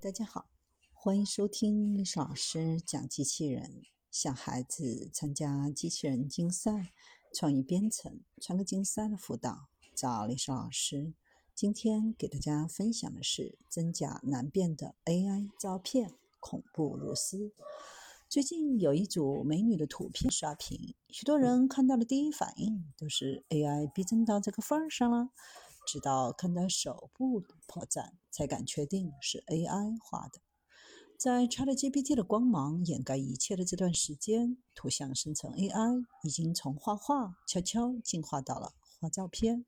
大家好，欢迎收听历史老师讲机器人，小孩子参加机器人竞赛、创意编程、创客竞赛的辅导，找历史老师。今天给大家分享的是真假难辨的 AI 照片，恐怖如斯。最近有一组美女的图片刷屏，许多人看到的第一反应都是 AI 逼真到这个份儿上了。直到看到手部破绽，才敢确定是 AI 画的。在 ChatGPT 的光芒掩盖一切的这段时间，图像生成 AI 已经从画画悄悄进化到了画照片。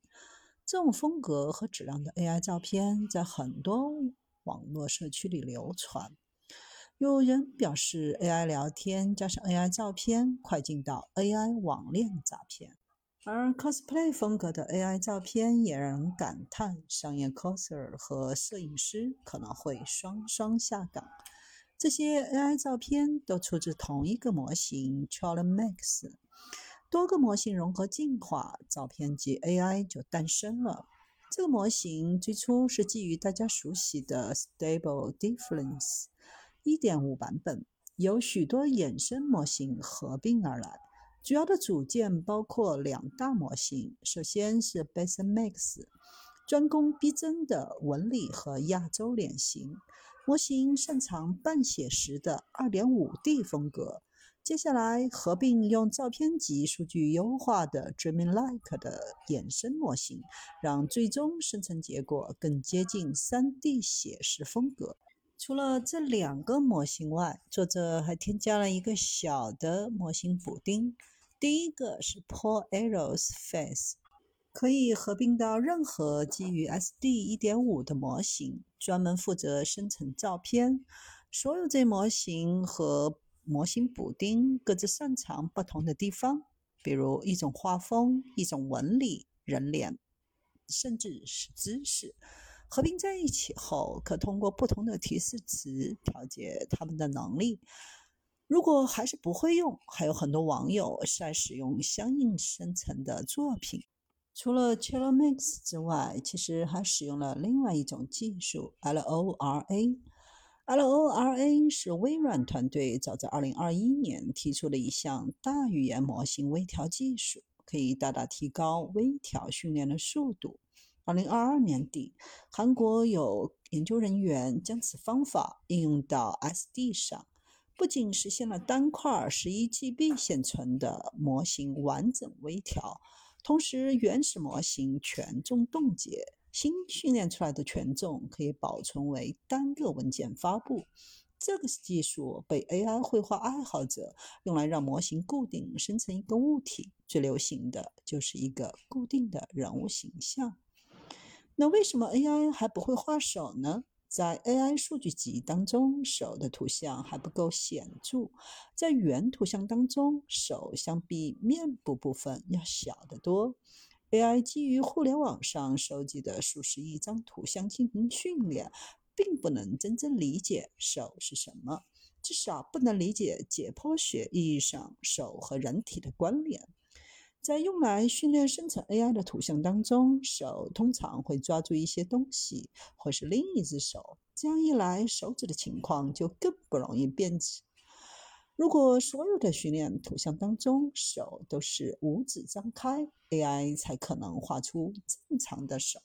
这种风格和质量的 AI 照片在很多网络社区里流传。有人表示，AI 聊天加上 AI 照片，快进到 AI 网恋诈骗。而 cosplay 风格的 AI 照片也让人感叹，商业 coser 和摄影师可能会双双下岗。这些 AI 照片都出自同一个模型 c h a r l e Max，多个模型融合进化，照片集 AI 就诞生了。这个模型最初是基于大家熟悉的 Stable Difference 1.5版本，由许多衍生模型合并而来。主要的组件包括两大模型，首先是 Base Max，专攻逼真的纹理和亚洲脸型，模型擅长半写实的 2.5D 风格。接下来合并用照片集数据优化的 Dreaming Like 的衍生模型，让最终生成结果更接近 3D 写实风格。除了这两个模型外，作者还添加了一个小的模型补丁。第一个是 Paul Arrows Face，可以合并到任何基于 SD 1.5的模型，专门负责生成照片。所有这模型和模型补丁各自擅长不同的地方，比如一种画风、一种纹理、人脸，甚至是姿势。合并在一起后，可通过不同的提示词调节他们的能力。如果还是不会用，还有很多网友是在使用相应生成的作品。除了 c h e l l Mix 之外，其实还使用了另外一种技术 LORA。LORA 是微软团队早在2021年提出的一项大语言模型微调技术，可以大大提高微调训练的速度。2022年底，韩国有研究人员将此方法应用到 SD 上。不仅实现了单块十一 GB 现存的模型完整微调，同时原始模型权重冻结，新训练出来的权重可以保存为单个文件发布。这个技术被 AI 绘画爱好者用来让模型固定生成一个物体，最流行的就是一个固定的人物形象。那为什么 AI 还不会画手呢？在 AI 数据集当中，手的图像还不够显著。在原图像当中，手相比面部部分要小得多。AI 基于互联网上收集的数十亿张图像进行训练，并不能真正理解手是什么，至少不能理解解剖学意义上手和人体的关联。在用来训练生成 AI 的图像当中，手通常会抓住一些东西，或是另一只手。这样一来，手指的情况就更不容易辨识。如果所有的训练图像当中手都是五指张开，AI 才可能画出正常的手。